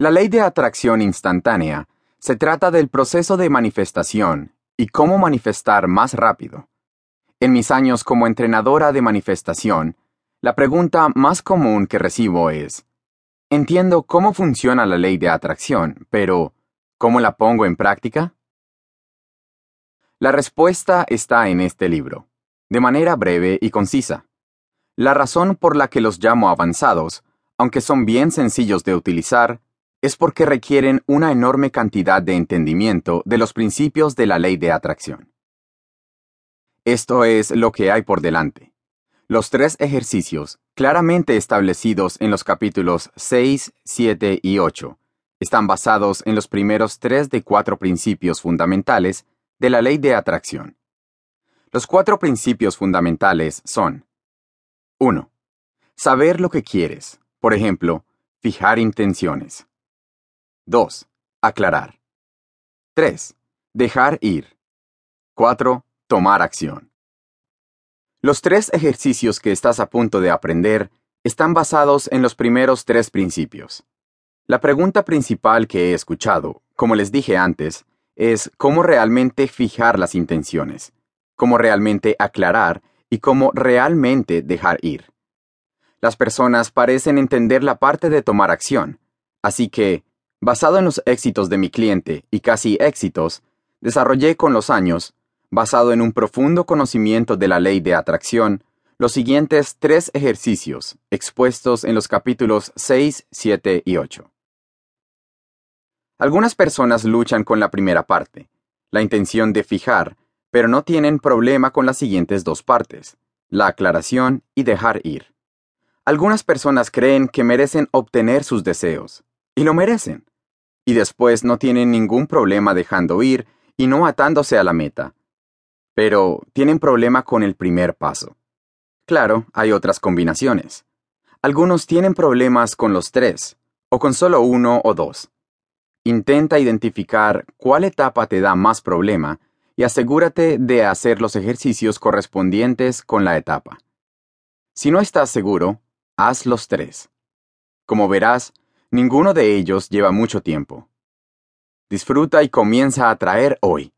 La ley de atracción instantánea se trata del proceso de manifestación y cómo manifestar más rápido. En mis años como entrenadora de manifestación, la pregunta más común que recibo es, entiendo cómo funciona la ley de atracción, pero ¿cómo la pongo en práctica? La respuesta está en este libro, de manera breve y concisa. La razón por la que los llamo avanzados, aunque son bien sencillos de utilizar, es porque requieren una enorme cantidad de entendimiento de los principios de la ley de atracción. Esto es lo que hay por delante. Los tres ejercicios, claramente establecidos en los capítulos 6, 7 y 8, están basados en los primeros tres de cuatro principios fundamentales de la ley de atracción. Los cuatro principios fundamentales son 1. Saber lo que quieres. Por ejemplo, fijar intenciones. 2. Aclarar. 3. Dejar ir. 4. Tomar acción. Los tres ejercicios que estás a punto de aprender están basados en los primeros tres principios. La pregunta principal que he escuchado, como les dije antes, es cómo realmente fijar las intenciones, cómo realmente aclarar y cómo realmente dejar ir. Las personas parecen entender la parte de tomar acción, así que, basado en los éxitos de mi cliente y casi éxitos, desarrollé con los años, basado en un profundo conocimiento de la ley de atracción, los siguientes tres ejercicios expuestos en los capítulos 6, 7 y 8. Algunas personas luchan con la primera parte, la intención de fijar, pero no tienen problema con las siguientes dos partes, la aclaración y dejar ir. Algunas personas creen que merecen obtener sus deseos, y lo merecen, y después no tienen ningún problema dejando ir y no atándose a la meta. Pero tienen problema con el primer paso. Claro, hay otras combinaciones. Algunos tienen problemas con los tres, o con solo uno o dos. Intenta identificar cuál etapa te da más problema y asegúrate de hacer los ejercicios correspondientes con la etapa. Si no estás seguro, haz los tres. Como verás, ninguno de ellos lleva mucho tiempo. Disfruta y comienza a traer hoy.